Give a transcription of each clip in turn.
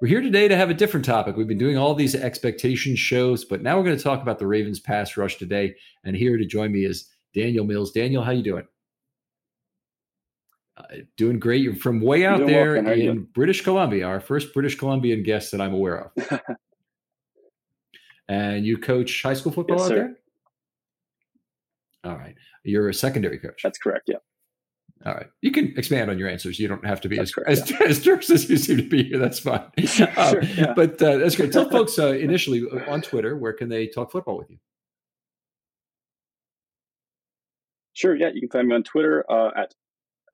We're here today to have a different topic. We've been doing all these expectation shows, but now we're going to talk about the Ravens pass rush today. And here to join me is Daniel Mills. Daniel, how you doing? Uh, doing great. You're from way out there in British Columbia, our first British Columbian guest that I'm aware of. and you coach high school football yes, out sir. there? All right. You're a secondary coach. That's correct. Yeah. All right. You can expand on your answers. You don't have to be as, correct, as, yeah. as terse as you seem to be here. That's fine. sure, Um, yeah. But uh, that's great. Tell folks uh, initially uh, on Twitter, where can they talk football with you? Sure. Yeah. You can find me on Twitter uh, at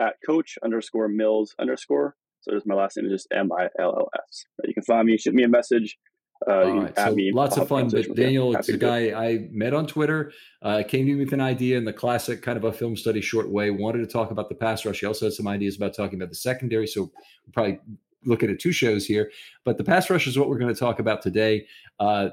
at coach underscore mills underscore. So there's my last name is just M I L L S. You can find me, shoot me a message. Uh, All you can right. So lots of fun. But conversation with you. Daniel, Happy it's a to guy I met on Twitter, uh, came to me with an idea in the classic kind of a film study short way, wanted to talk about the pass rush. He also had some ideas about talking about the secondary. So we'll probably looking at two shows here. But the pass rush is what we're going to talk about today. Uh,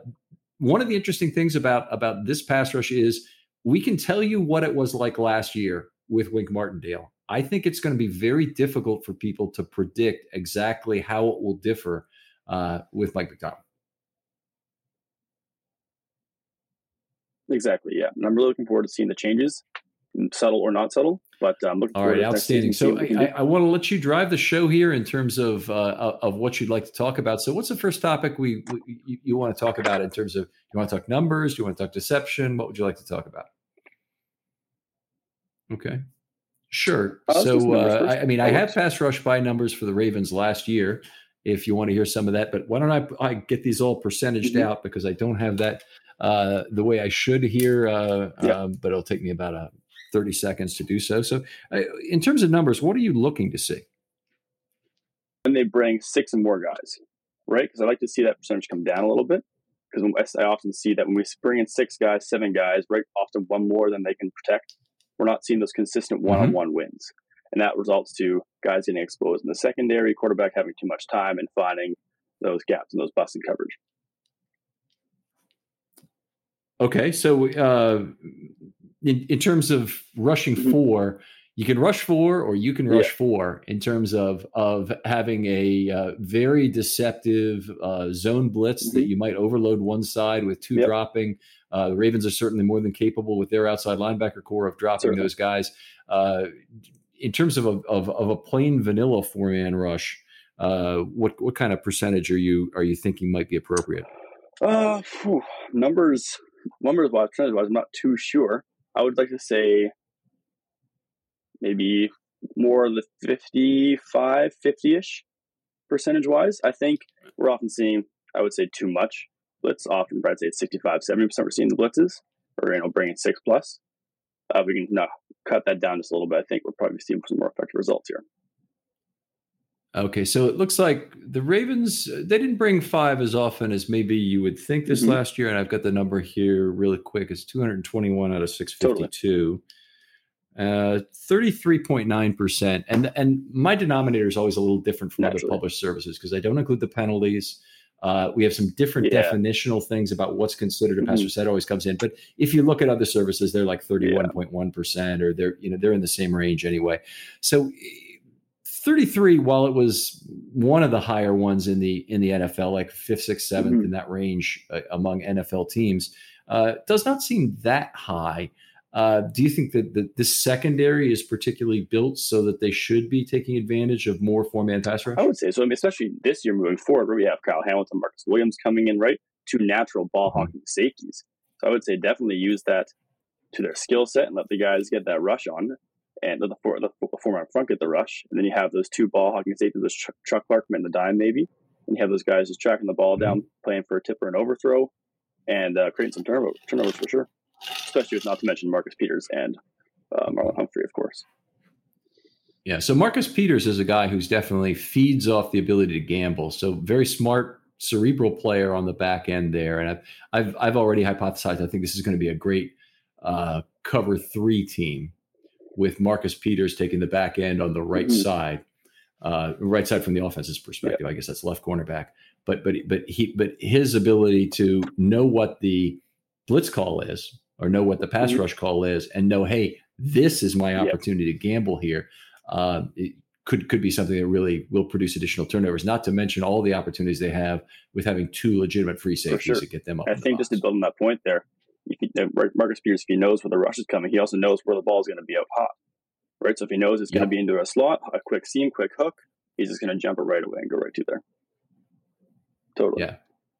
one of the interesting things about about this pass rush is we can tell you what it was like last year with Wink Martindale. I think it's going to be very difficult for people to predict exactly how it will differ uh, with Mike Macdonald. Exactly. Yeah. And I'm really looking forward to seeing the changes, subtle or not subtle. But I'm looking All forward right, to outstanding. So what we can I. I, I want to let you drive the show here in terms of uh, of what you'd like to talk about. So, what's the first topic we, we you, you want to talk about in terms of you want to talk numbers? Do you want to talk deception? What would you like to talk about? Okay, sure. Uh, some so, uh. I, I mean, I have works. pass rush by numbers for the Ravens last year. If you want to hear some of that, but why don't I, I get these all percentaged Mhm. out because I don't have that uh, the way I should here. Uh, Yeah. um, but it'll take me about uh, 30 seconds to do so. So, uh, in terms of numbers, what are you looking to see? when they bring six and more guys, right? Because I like to see that percentage come down a little bit. Because I often see that when we bring in six guys, seven guys, right, often one more than they can protect, we're not seeing those consistent one-on-one wins, and that results to guys getting exposed in the secondary, quarterback having too much time and finding those gaps and those busts in coverage. Okay, so uh, in in terms of rushing Mhm. four, you can rush four or you can rush Yeah. four in terms of of having a uh, very deceptive uh, zone blitz that Mhm. you might overload one side with two Yep. dropping. Uh, the Ravens are certainly more than capable with their outside linebacker core of dropping Certainly. those guys. Uh, in terms of a, of, of a plain vanilla four man rush, uh, what what kind of percentage are you are you thinking might be appropriate? Uh, phew, numbers, numbers wise, percentage wise, I'm not too sure. I would like to say maybe more the 55, 50 ish percentage wise. I think we're often seeing, I would say, too much blitz. Often, I'd say it's 65, 70% we're seeing the blitzes. or you know bring in six plus, uh, we can no, cut that down just a little bit. I think we'll probably see some more effective results here. Okay, so it looks like the Ravens they didn't bring five as often as maybe you would think this mm-hmm. last year, and I've got the number here really quick. It's 221 out of 652. Totally. Uh, 33.9%. And and my denominator is always a little different from Naturally. other published services because I don't include the penalties. Uh, we have some different yeah. definitional things about what's considered a pass mm-hmm. set always comes in. But if you look at other services, they're like 31.1% yeah. or they're, you know, they're in the same range anyway. So 33, while it was one of the higher ones in the in the NFL, like fifth, sixth, 7th mm-hmm. in that range uh, among NFL teams, uh, does not seem that high. Uh, do you think that the, this secondary is particularly built so that they should be taking advantage of more four man pass rush? I would say so. I mean, especially this year moving forward, where we have Kyle Hamilton, Marcus Williams coming in, right? Two natural ball hawking mm-hmm. safeties. So I would say definitely use that to their skill set and let the guys get that rush on and the four the, the four man front get the rush, and then you have those two ball hawking safeties, those Chuck, Chuck Clarkman and the dime maybe, and you have those guys just tracking the ball down, mm-hmm. playing for a tip or an overthrow, and uh, creating some turnover, turnovers for sure. Especially with not to mention Marcus Peters and uh, Marlon Humphrey, of course. Yeah, so Marcus Peters is a guy who's definitely feeds off the ability to gamble. So very smart, cerebral player on the back end there, and I've I've, I've already hypothesized I think this is going to be a great uh, cover three team with Marcus Peters taking the back end on the right mm-hmm. side, uh, right side from the offense's perspective. Yeah. I guess that's left cornerback. But but but he but his ability to know what the blitz call is or know what the pass mm-hmm. rush call is and know hey this is my opportunity yeah. to gamble here. Uh, could could be something that really will produce additional turnovers. Not to mention all the opportunities they have with having two legitimate free safeties sure. to get them up. I think just to build on that point there, Marcus Peters, if he knows where the rush is coming, he also knows where the ball is going to be up hot, right? So if he knows it's going to be into a slot, a quick seam, quick hook, he's just going to jump it right away and go right to there. Totally. Yeah.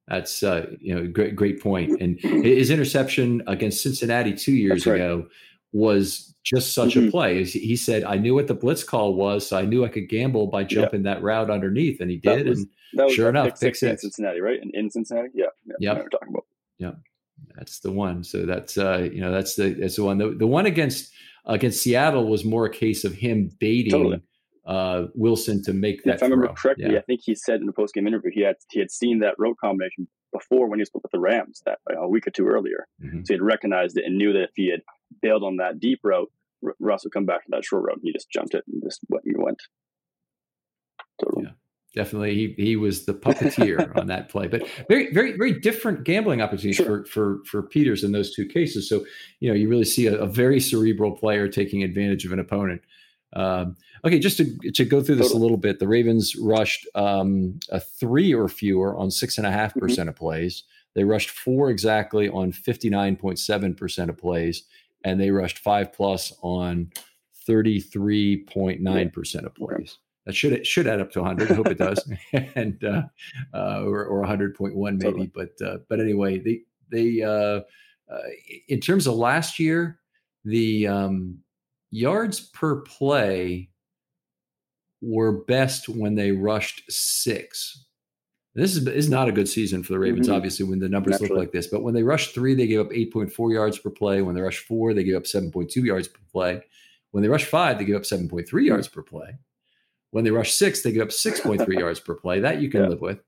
That's uh, you know great great point. And his interception against Cincinnati two years right. ago was just such mm-hmm. a play. He said, "I knew what the blitz call was, so I knew I could gamble by jumping that route underneath," and he did. That Was, and sure enough, pick six, in Cincinnati, right? And in Cincinnati, yeah, yeah, yep. we're talking about. Yeah, that's the one. So that's uh, you know that's the that's the one. The, the one against against Seattle was more a case of him baiting totally. uh, Wilson to make that. If I remember throw. correctly, yeah. I think he said in a post game interview he had he had seen that road combination before when he was with the Rams that a week or two earlier. Mm-hmm. So he had recognized it and knew that if he had bailed on that deep route, Russ would come back to that short route. And He just jumped it and just went. He went. Totally. Yeah definitely he he was the puppeteer on that play but very very very different gambling opportunities sure. for for for peters in those two cases so you know you really see a, a very cerebral player taking advantage of an opponent um, okay just to to go through this totally. a little bit the ravens rushed um, a three or fewer on six and a half mm-hmm. percent of plays they rushed four exactly on 59.7 percent of plays and they rushed five plus on 33.9 percent of plays that should it should add up to 100. I hope it does, and uh, uh, or, or 100.1 maybe. Totally. But uh, but anyway, they they uh, uh, in terms of last year, the um, yards per play were best when they rushed six. This is, is not a good season for the Ravens, mm-hmm. obviously, when the numbers Naturally. look like this. But when they rushed three, they gave up 8.4 yards per play. When they rushed four, they gave up 7.2 yards per play. When they rushed five, they gave up 7.3 yards per play. When they rush six, they give up 6.3 yards per play. That you can yeah. live with.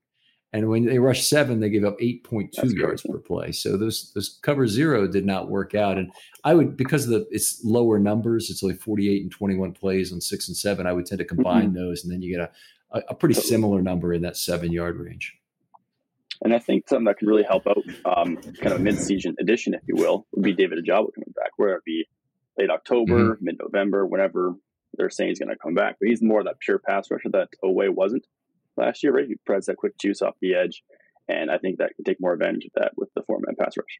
And when they rush seven, they give up 8.2 That's yards crazy. per play. So those those cover zero did not work out. And I would because of the it's lower numbers, it's only 48 and 21 plays on six and seven. I would tend to combine mm-hmm. those, and then you get a, a, a pretty similar number in that seven yard range. And I think something that could really help out, um, kind of a mid-season addition, if you will, would be David Ojabo coming back, where it be late October, mm-hmm. mid-November, whenever they're saying he's going to come back. But he's more of that pure pass rusher that Oweh wasn't last year, right? He provides that quick juice off the edge. And I think that can take more advantage of that with the four man pass rush.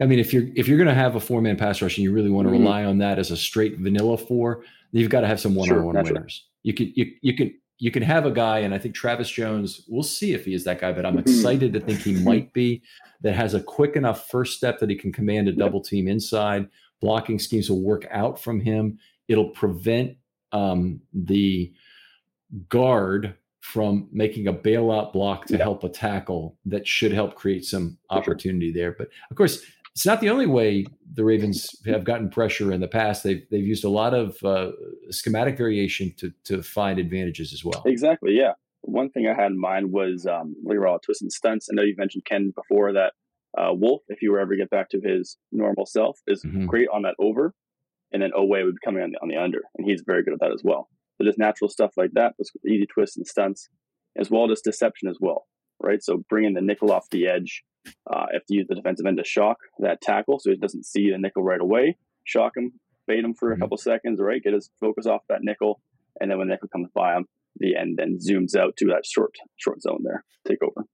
I mean, if you're if you're going to have a four man pass rush and you really want to mm-hmm. rely on that as a straight vanilla four, you've got to have some one on one winners. You can you you can you can have a guy, and I think Travis Jones. We'll see if he is that guy, but I'm mm-hmm. excited to think he might be. That has a quick enough first step that he can command a double team inside. Blocking schemes will work out from him, it'll prevent um, the guard from making a bailout block to help a tackle that should help create some opportunity there. But of course, it's not the only way the Ravens have gotten pressure in the past. They've they've used a lot of uh, schematic variation to to find advantages as well. Exactly. Yeah. One thing I had in mind was um, all twist and stunts. I know you mentioned Ken before that uh, Wolfe, if you were ever get back to his normal self, is mm-hmm. great on that over, and then Oweh would be coming on the, on the under, and he's very good at that as well. So just natural stuff like that, those easy twists and stunts, as well as deception as well, right? So bringing the nickel off the edge, uh, if you use the defensive end to shock that tackle, so he doesn't see the nickel right away, shock him, bait him for a mm-hmm. couple seconds, right? Get his focus off that nickel, and then when the nickel comes by him, the end then zooms out to that short short zone there, take over.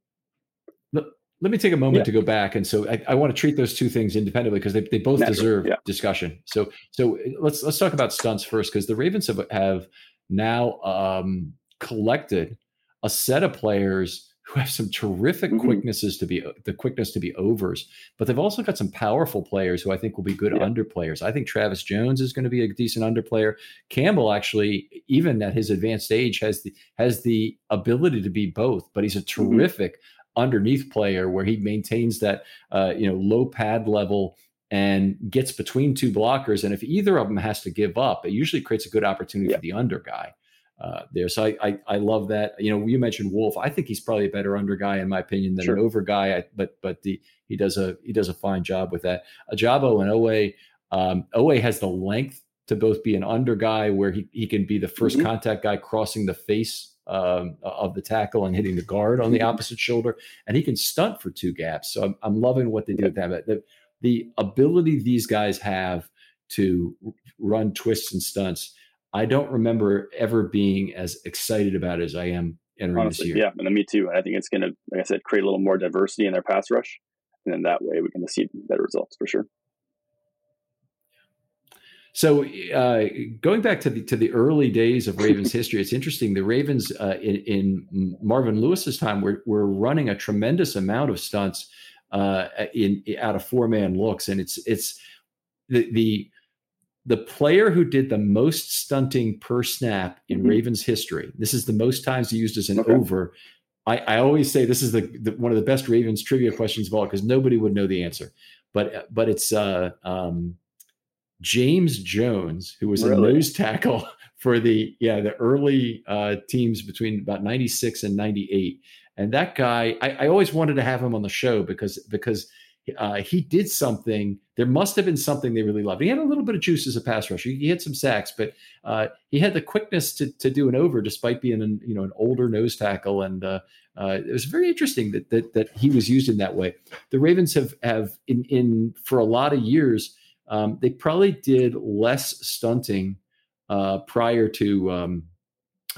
Let me take a moment yeah. to go back, and so I, I, want to treat those two things independently because they, they both deserve yeah. discussion. So so let's let's talk about stunts first because the Ravens have have now um, collected a set of players who have some terrific mm-hmm. quicknesses to be the quickness to be overs, but they've also got some powerful players who I think will be good yeah. under players. I think Travis Jones is going to be a decent under player. Campbell actually, even at his advanced age, has the has the ability to be both, but he's a mm-hmm. terrific mm-hmm underneath player where he maintains that uh, you know low pad level and gets between two blockers. And if either of them has to give up, it usually creates a good opportunity yeah. for the under guy. Uh, there, so I, I, I love that. You know, you mentioned Wolfe. I think he's probably a better under guy in my opinion than sure. an over guy. I, but but the he does a he does a fine job with that. Ojabo and Oweh. Um, Oweh has the length to both be an under guy where he, he can be the 1st mm-hmm. contact guy crossing the face um, of the tackle and hitting the guard on the mm-hmm. opposite shoulder, and he can stunt for two gaps. So I'm, I'm loving what they do with that. The, the ability these guys have to run twists and stunts, I don't remember ever being as excited about as I am entering Honestly, this year. Yeah, and me too. I think it's going to, like I said, create a little more diversity in their pass rush, and then that way we can see better results for sure. So uh, going back to the to the early days of Ravens history, it's interesting. The Ravens uh, in, in, Marvin Lewis's time were were running a tremendous amount of stunts uh, in out of four man looks, and it's it's the the the player who did the most stunting per snap in mm-hmm. Ravens history. This is the most times used as an okay. over. I, I, always say this is the, the, one of the best Ravens trivia questions of all because nobody would know the answer. But but it's uh, um, James Jones, who was really? a nose tackle for the yeah the early uh, teams between about ninety six and ninety eight, and that guy I, I, always wanted to have him on the show because because uh, he did something. There must have been something they really loved. He had a little bit of juice as a pass rusher. He, he had some sacks, but uh, he had the quickness to to do an over despite being an you know an older nose tackle, and uh, uh, it was very interesting that, that that he was used in that way. The Ravens have have in in for a lot of years um, they probably did less stunting uh, prior to um,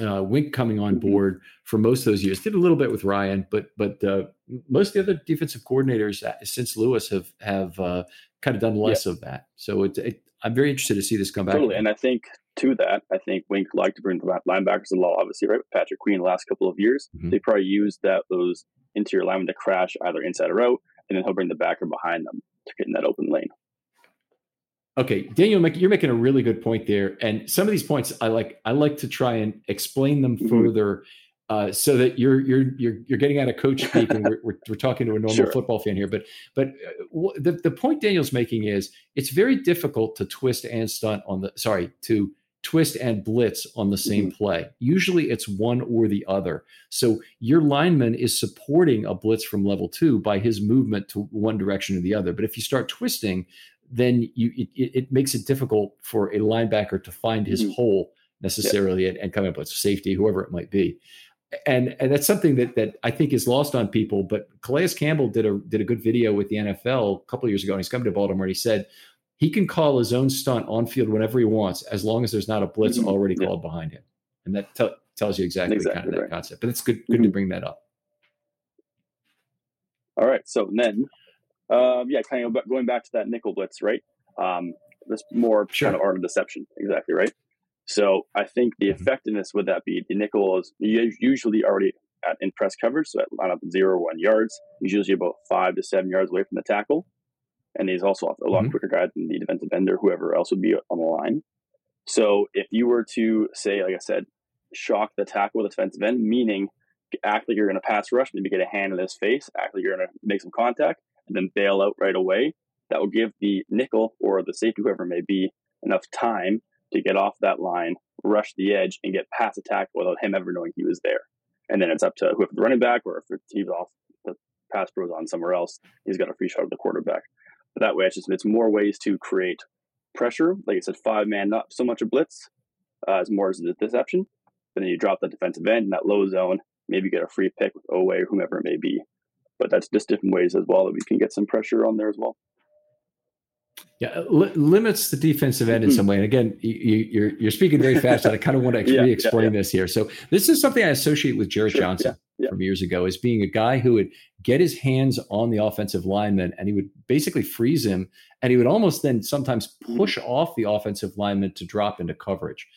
uh, Wink coming on mm-hmm. board for most of those years. Did a little bit with Ryan, but but uh, most of the other defensive coordinators uh, since Lewis have have uh, kind of done less of that. So it, it, I'm very interested to see this come back. Totally, and I think to that, I think Wink liked to bring the linebackers a lot. Obviously, right with Patrick Queen the last couple of years, mm-hmm. they probably used that those interior linemen to crash either inside or out, and then he'll bring the backer behind them to get in that open lane. Okay, Daniel, you're making a really good point there, and some of these points I like. I like to try and explain them mm-hmm. further, uh, so that you're you're you're you're getting out of coach speak, and we're, we're, we're talking to a normal sure. football fan here. But but uh, the the point Daniel's making is it's very difficult to twist and stunt on the sorry to twist and blitz on the same mm-hmm. play. Usually it's one or the other. So your lineman is supporting a blitz from level two by his movement to one direction or the other. But if you start twisting, then you it, it, makes it difficult for a linebacker to find his mm-hmm. hole necessarily yeah. and, and come up with safety, whoever it might be. And and that's something that that I think is lost on people. But Calais Campbell did a did a good video with the NFL a couple years ago, and he's come to Baltimore. and He said he can call his own stunt on field whenever he wants, as long as there's not a blitz mm-hmm. already yeah. called behind him. And that t- tells you exactly, exactly kind of right. that concept. But it's good good mm-hmm. to bring that up. All right. So then um, yeah, kind of going back to that nickel blitz, right? Um, this more sure. kind of art of deception, exactly, right? So I think the mm-hmm. effectiveness would that be the nickel is usually already at in press coverage, so at line up zero or one yards. He's usually about five to seven yards away from the tackle, and he's also a lot mm-hmm. quicker guy than the defensive end or whoever else would be on the line. So if you were to say, like I said, shock the tackle with the defensive end, meaning act like you're going to pass rush, maybe get a hand in his face, act like you're going to make some contact, and then bail out right away. that will give the nickel or the safety, whoever may be, enough time to get off that line, rush the edge, and get past tackle without him ever knowing he was there. And then it's up to whoever the running back, or if he's off the pass throws on somewhere else, he's got a free shot of the quarterback. But that way, it's just it's more ways to create pressure. Like I said, five man, not so much a blitz, uh, as more as a deception. But then you drop the defensive end in that low zone, maybe get a free pick with Oweh or whomever it may be. But that's just different ways as well that we can get some pressure on there as well. Yeah, li- limits the defensive end in mm-hmm. some way. And again, you, are you're, you're speaking very fast, and I kind of want to yeah, re-explain yeah, yeah. this here. So this is something I associate with Jarrett sure, Johnson from years ago as being a guy who would get his hands on the offensive lineman, and he would basically freeze him, and he would almost then sometimes mm-hmm. push mm-hmm. off the offensive lineman to drop into coverage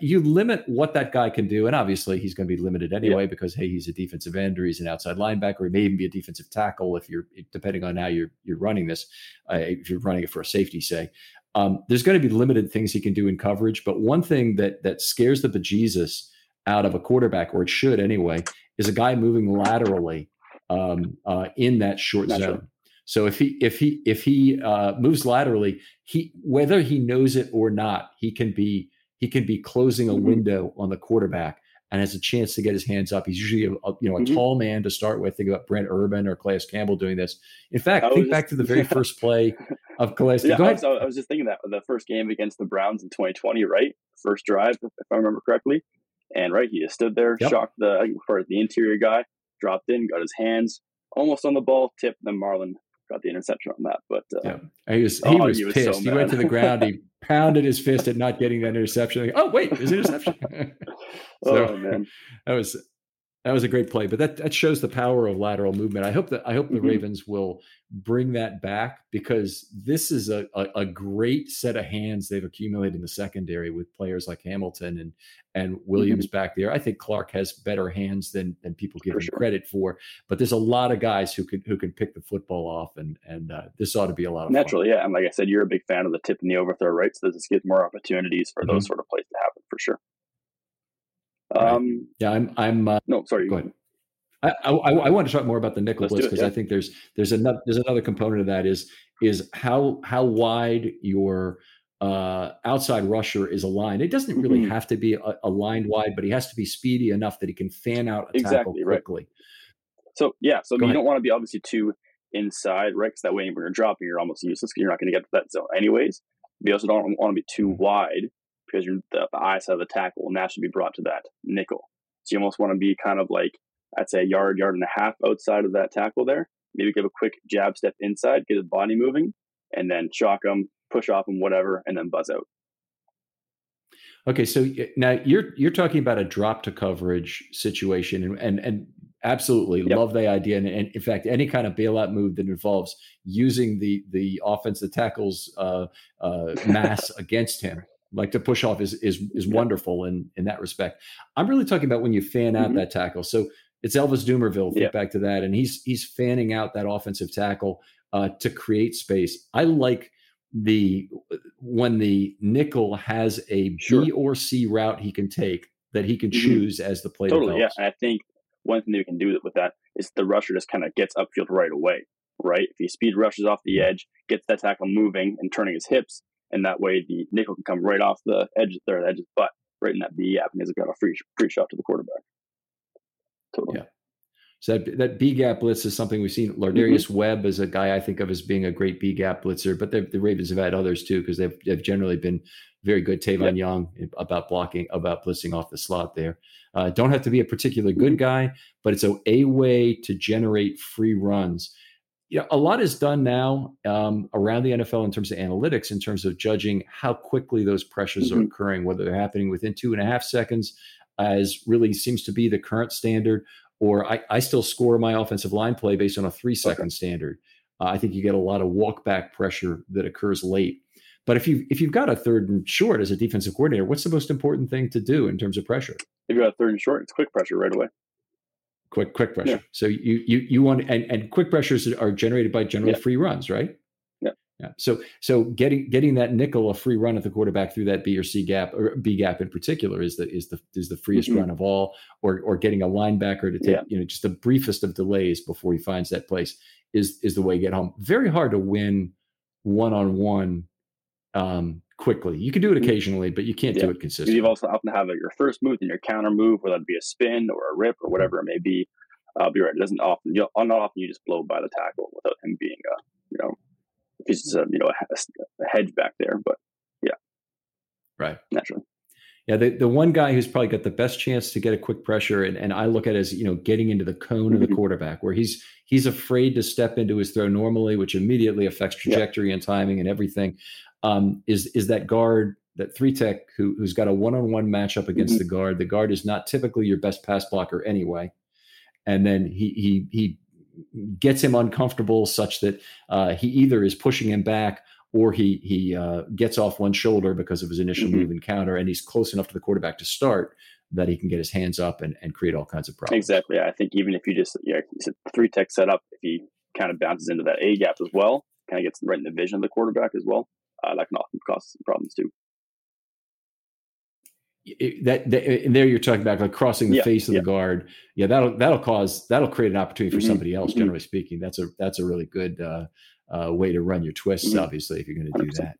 you limit what that guy can do. And obviously, he's going to be limited anyway yeah. because, hey, he's a defensive end or he's an outside linebacker. He may even be a defensive tackle if you're, depending on how you're, you're running this, uh, if you're running it for a safety, say. Um, there's going to be limited things he can do in coverage. But one thing that that scares the bejesus out of a quarterback, or it should anyway, is a guy moving laterally um, uh, in that short zone. So if he if he if he uh, moves laterally, he whether he knows it or not, he can be he can be closing a mm-hmm. window on the quarterback and has a chance to get his hands up. He's usually a, a you know a mm-hmm. tall man to start with. Think about Brent Urban or Calais Campbell doing this. In fact, think just, back to the very first play of Calais. Yeah. I was, I was just thinking that the first game against the Browns in 2020, right? First drive, if I remember correctly. And right, he just stood there, yep. shocked the for the interior guy, dropped in, got his hands almost on the ball, tipped, then Marlon got the interception on that. But uh, yeah, he was he oh, was he pissed. So he went to the ground. He pounded his fist at not getting that interception. Like, oh wait, there's an interception. so oh, man. that was that was a great play. But that that shows the power of lateral movement. I hope that I hope the mm-hmm. Ravens will bring that back because this is a, a, a, great set of hands they've accumulated in the secondary with players like Hamilton and and Williams mm-hmm. back there. I think Clark has better hands than than people give for him sure. credit for. But there's a lot of guys who can who can pick the football off, and and uh, this ought to be a lot of naturally, fun. yeah. And like I said, you're a big fan of the tip and the overthrow, right? So this gives more opportunities for mm-hmm. those sort of plays to happen for sure. Um, yeah, I'm. I'm. Uh, no, sorry. Go ahead. I, I, I, want to talk more about the nickel because yeah. I think there's there's another there's another component of that is is how how wide your uh, outside rusher is aligned. It doesn't really mm-hmm. have to be a, aligned wide, but he has to be speedy enough that he can fan out a exactly, tackle quickly. Right. So yeah, so you don't want to be obviously too inside, right? Because that way when you're dropping, you're almost useless because you're not going to get to that zone anyways. But you also don't want to be too wide because you're the, the eye side of the tackle will naturally be brought to that nickel. So you almost want to be kind of like I'd say a yard, yard and a half outside of that tackle there. Maybe give a quick jab step inside, get his body moving, and then shock him, push off him, whatever, and then buzz out. Okay, so now you're you're talking about a drop to coverage situation, and and, and absolutely yep. love the idea, and, and, in fact, any kind of bailout move that involves using the the offensive tackles uh, uh, mass against him like to push off is is is wonderful in in that respect. I'm really talking about when you fan out mm-hmm. that tackle. So it's Elvis Dumervil. Think yeah. back to that, and he's he's fanning out that offensive tackle uh, to create space. I like the when the nickel has a sure. B or C route he can take that he can mm-hmm. choose as the play totally. Develops. Yeah, and I think one thing you can do with that is the rusher just kind of gets upfield right away. Right, if he speed rushes off the edge, gets that tackle moving and turning his hips, and that way the nickel can come right off the edge there, the edge edge's butt, right in that B gap, and he's got a free free shot to the quarterback. Totally. Yeah. So that, that B gap blitz is something we've seen. Lardarius mm-hmm. Webb is a guy I think of as being a great B gap blitzer, but the Ravens have had others too because they've, they've generally been very good. Tavon Young about blocking, about blitzing off the slot there. Uh, don't have to be a particular good mm-hmm. guy, but it's a, a way to generate free runs yeah, a lot is done now um, around the NFL in terms of analytics, in terms of judging how quickly those pressures mm-hmm. are occurring, whether they're happening within two and a half seconds, as really seems to be the current standard, or I, I still score my offensive line play based on a three second okay. standard. Uh, I think you get a lot of walk back pressure that occurs late. But if you if you've got a third and short as a defensive coordinator, what's the most important thing to do in terms of pressure? If you got a third and short, it's quick pressure right away quick quick pressure. Yeah. So you you you want and and quick pressures are generated by general yeah. free runs, right? Yeah. Yeah. So so getting getting that nickel a free run at the quarterback through that B or C gap or B gap in particular is the is the is the freest mm-hmm. run of all, or or getting a linebacker to take you know just the briefest of delays before he finds that place is is the way to get home. Very hard to win one on one quickly. You can do it mm-hmm. occasionally, but you can't yeah. do it consistently. You also often have your first move and your counter move, whether it be a spin or a rip or whatever it may be. Uh, be right. It doesn't often, you know, not often you just blow by the tackle without him being, a, you know, if he's just a, you know, a, a hedge back there. But yeah, right, naturally. Yeah, the, the one guy who's probably got the best chance to get a quick pressure, and, and I look at it as you know getting into the cone mm-hmm. of the mm-hmm. quarterback, where he's he's afraid to step into his throw normally, which immediately affects trajectory yeah. and timing and everything. Um, is is that guard that three tech who who's got a one on one matchup against mm-hmm. the guard? The guard is not typically your best pass blocker anyway, and then he he he gets him uncomfortable such that uh, he either is pushing him back or he he uh, gets off one shoulder because of his initial mm-hmm. move and counter, and he's close enough to the quarterback to start that he can get his hands up and, and create all kinds of problems. Exactly. I think even if you just yeah, three tech setup, if he kind of bounces into that A gap as well, kind of gets right in the vision of the quarterback as well, uh, that can often cause some problems too. It, that, that, and there you're talking about like crossing the yeah, face of yeah. the guard. Yeah, that'll that'll cause that'll create an opportunity for mm-hmm. somebody else. Mm-hmm. Generally speaking, that's a that's a really good uh, uh, way to run your twists, mm-hmm. obviously, if you're going to do that.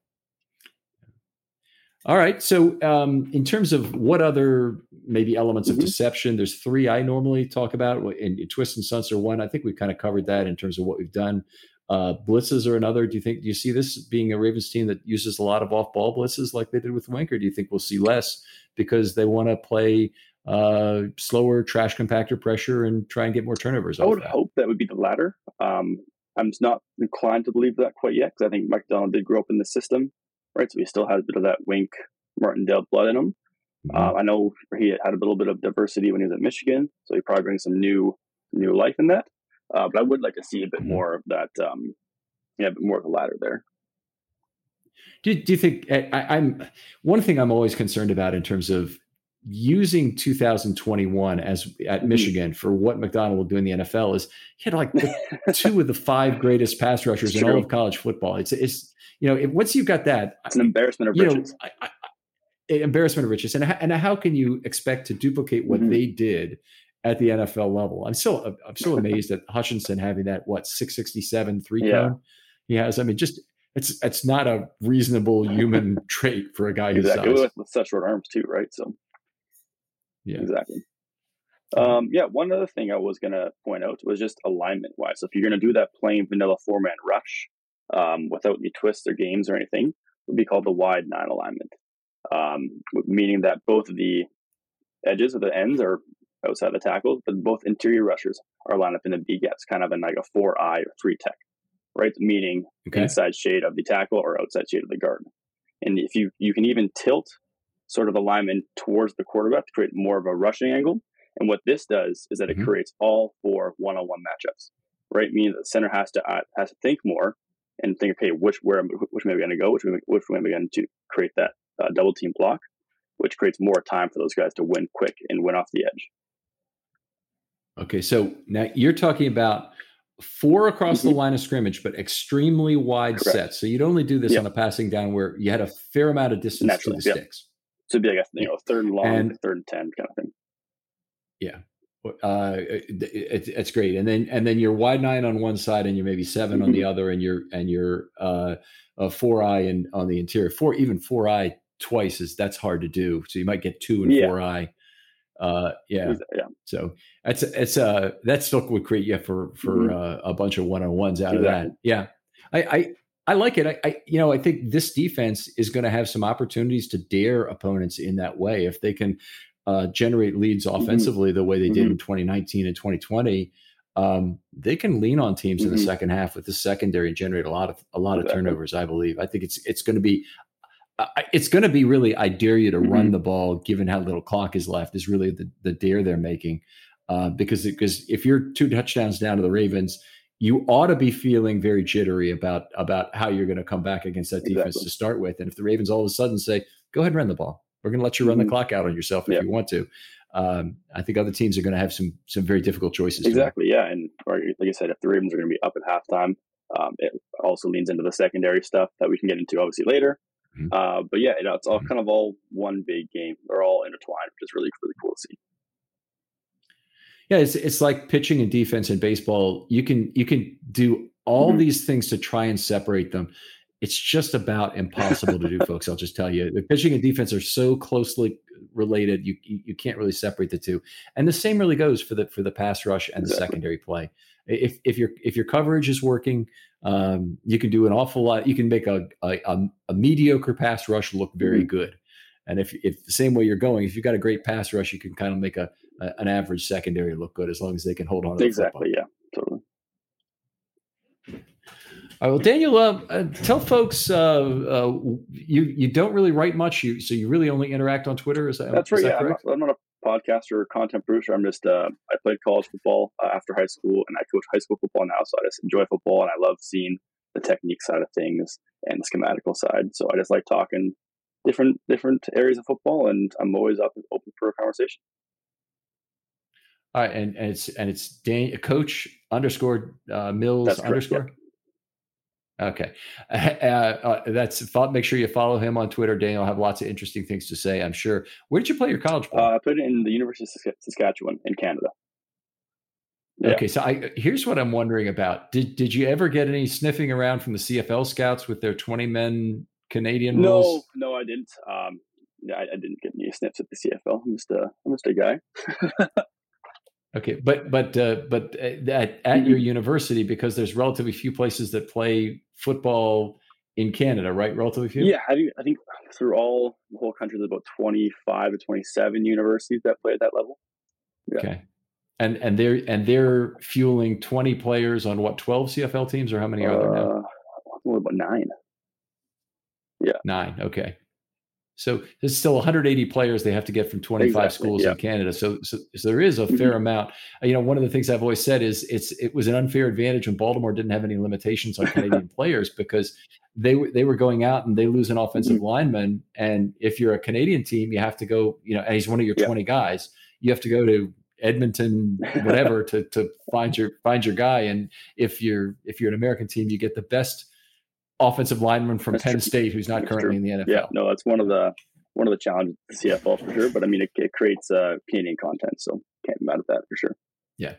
All right. So, um, in terms of what other maybe elements of mm-hmm. deception, there's three I normally talk about. In, in twist and stunts are one. I think we've kind of covered that in terms of what we've done. Uh, blitzes are another. Do you think? Do you see this being a Ravens team that uses a lot of off-ball blitzes like they did with Wink, or do you think we'll see less because they want to play uh, slower trash compactor pressure and try and get more turnovers? I would that? hope that would be the latter. Um, I'm not inclined to believe that quite yet because I think Mike Macdonald did grow up in the system, right? So he still has a bit of that Wink Martindale blood in him. Mm-hmm. Uh, I know he had a little bit of diversity when he was at Michigan, so he probably brings some new new life in that. Uh, but I would like to see a bit mm-hmm. more of that, um, yeah, a bit more of the ladder there. Do, do you think I, I'm one thing I'm always concerned about in terms of using 2021 as at mm-hmm. Michigan for what Macdonald will do in the NFL is he had like two of the five greatest pass rushers in all of college football. It's it's you know it, once you've got that, it's an embarrassment of riches. Know, I, I, embarrassment of riches, and and how can you expect to duplicate what mm-hmm. they did at the NFL level? I'm still I'm still amazed at Hutchinson having that what 667 three yeah. cone he has. I mean, just it's it's not a reasonable human trait for a guy who's exactly. with, with such short arms too, right? So yeah, exactly. Um, yeah, one other thing I was going to point out was just alignment wise. So if you're going to do that plain vanilla four man rush um, without any twists or games or anything, would be called the wide nine alignment, um, meaning that both of the edges of the ends are outside the tackles, but both interior rushers are lined up in the B gaps, kind of in like a four eye or three tech, right? Meaning okay. inside shade of the tackle or outside shade of the guard. And if you you can even tilt sort of alignment towards the quarterback to create more of a rushing angle. And what this does is that it mm-hmm. creates all four one-on-one matchups, right? Meaning that the center has to uh, has to think more and think, okay, which where which way are we going to go? Which way, which way are we going to create that uh, double team block, which creates more time for those guys to win quick and win off the edge. Okay, so now you're talking about four across mm-hmm. the line of scrimmage, but extremely wide Correct. sets. So you'd only do this yep. on a passing down where you had a fair amount of distance Naturally, to the yep. sticks. So it'd be like a you know third and long, and, third and ten kind of thing. Yeah, uh, it, it, it's great. And then and then you're wide nine on one side, and you're maybe 7 mm-hmm. on the mm-hmm. other, and you're and you're uh, a four eye and on the interior. Four even four eye twice is that's hard to do. So you might get two and yeah. four eye. Uh, yeah. yeah. So that's it's uh that still would create yeah for for mm-hmm. uh, a bunch of one on ones out exactly. of that. Yeah. I, I I like it. I, I, you know, I think this defense is going to have some opportunities to dare opponents in that way if they can uh, generate leads mm-hmm. offensively mm-hmm. the way they did mm-hmm. in 2019 and 2020. Um, they can lean on teams mm-hmm. in the mm-hmm. second half with the secondary and generate a lot of a lot of turnovers. I believe. I think it's it's going to be it's going to be really. I dare you to run mm-hmm. the ball, given how little clock is left. Is really the the dare they're making uh, because because if you're two touchdowns down to the Ravens you ought to be feeling very jittery about about how you're going to come back against that defense exactly. to start with. And if the Ravens all of a sudden say, "Go ahead and run the ball," we're going to let you run mm-hmm. the clock out on yourself if you want to. Um, I think other teams are going to have some some very difficult choices. Exactly, yeah. And like I said, if the Ravens are going to be up at halftime, um, it also leans into the secondary stuff that we can get into obviously later. Mm-hmm. Uh, but yeah, it, it's all mm-hmm. kind of all one big game. They're all intertwined, which is really really cool to see. Yeah, it's it's like pitching and defense in baseball. You can you can do all mm-hmm. these things to try and separate them. it's just about impossible to do, folks. I'll just tell you, the pitching and defense are so closely related. You you can't really separate the two, and the same really goes for the for the pass rush and the secondary play. If if your if your coverage is working, um, you can do an awful lot. You can make a a, a mediocre pass rush look very mm-hmm. good. And if if the same way you're going, if you've got a great pass rush, you can kind of make a, a an average secondary look good as long as they can hold on. to Exactly. Yeah. Totally. All right, well, Daniel, uh, uh, tell folks uh, uh, you you don't really write much, you so you really only interact on Twitter. Is that that's right? That yeah, I'm not, I'm not, a podcaster or content producer. I'm just uh, I played college football uh, after high school, and I coach high school football now. So I just enjoy football, and I love seeing the technique side of things and the schematical side. So I just like talking different different areas of football, and I'm always up open for a conversation. All right, and, and it's and it's Dan, coach underscore uh, Mills underscore. Okay, uh, uh, that's make sure you follow him on Twitter. Daniel have lots of interesting things to say. I'm sure. Where did you play your college ball? Uh, I played in the University of Saskatchewan in Canada. Yeah. Okay, so I, here's what I'm wondering about. Did did you ever get any sniffing around from the CFL scouts with their 20 men Canadian no, rules? No, no, I didn't. Um, I, I, didn't get any sniffs at the CFL. I'm just a, I'm just a guy. okay, but but uh, but uh, at, at mm-hmm. your university, because there's relatively few places that play football in Canada, right? Relatively few. Yeah, I think, I think through all the whole country, there's about 25 to 27 universities that play at that level. Yeah. Okay and and they're and they're fueling 20 players on what 12 CFL teams or how many are there now? Uh, about nine. Yeah, nine. Okay, so there's still 180 players they have to get from 25 exactly, schools yeah. in Canada. So, so, so there is a fair mm-hmm. amount. You know, one of the things I've always said is it's it was an unfair advantage when Baltimore didn't have any limitations on Canadian players because they were they were going out and they lose an offensive mm-hmm. lineman, and if you're a Canadian team, you have to go. You know, and he's one of your yeah. 20 guys. You have to go to Edmonton, whatever, to to find your find your guy. And if you're if you're an American team, you get the best offensive lineman from that's Penn true. State who's not that's currently true. in the NFL. Yeah, no, that's one of the one of the challenges the CFL for sure. But I mean, it, it creates uh, Canadian content, so can't be mad at that for sure. Yeah,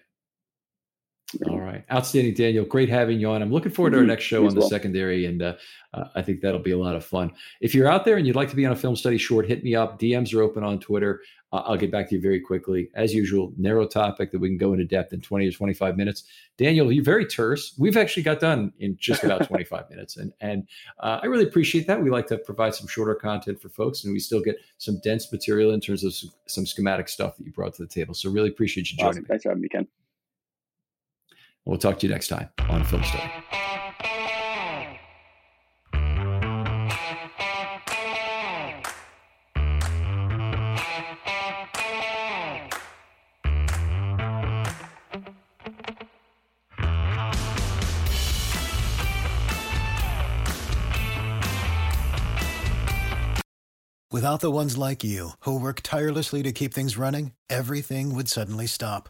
all right. Outstanding, Daniel. Great having you on. I'm looking forward to our mm-hmm. next show on the well. secondary, and uh, uh, I think that'll be a lot of fun. If you're out there and you'd like to be on a film study short, hit me up. DMs are open on Twitter. Uh, I'll get back to you very quickly. As usual, narrow topic that we can go into depth in 20 or 25 minutes. Daniel, you're very terse. We've actually got done in just about 25 minutes, and and uh, I really appreciate that. We like to provide some shorter content for folks, and we still get some dense material in terms of some, some schematic stuff that you brought to the table. So really appreciate you joining awesome. me. Thanks for having me, Ken. We'll talk to you next time on Film Study. Without the ones like you, who work tirelessly to keep things running, everything would suddenly stop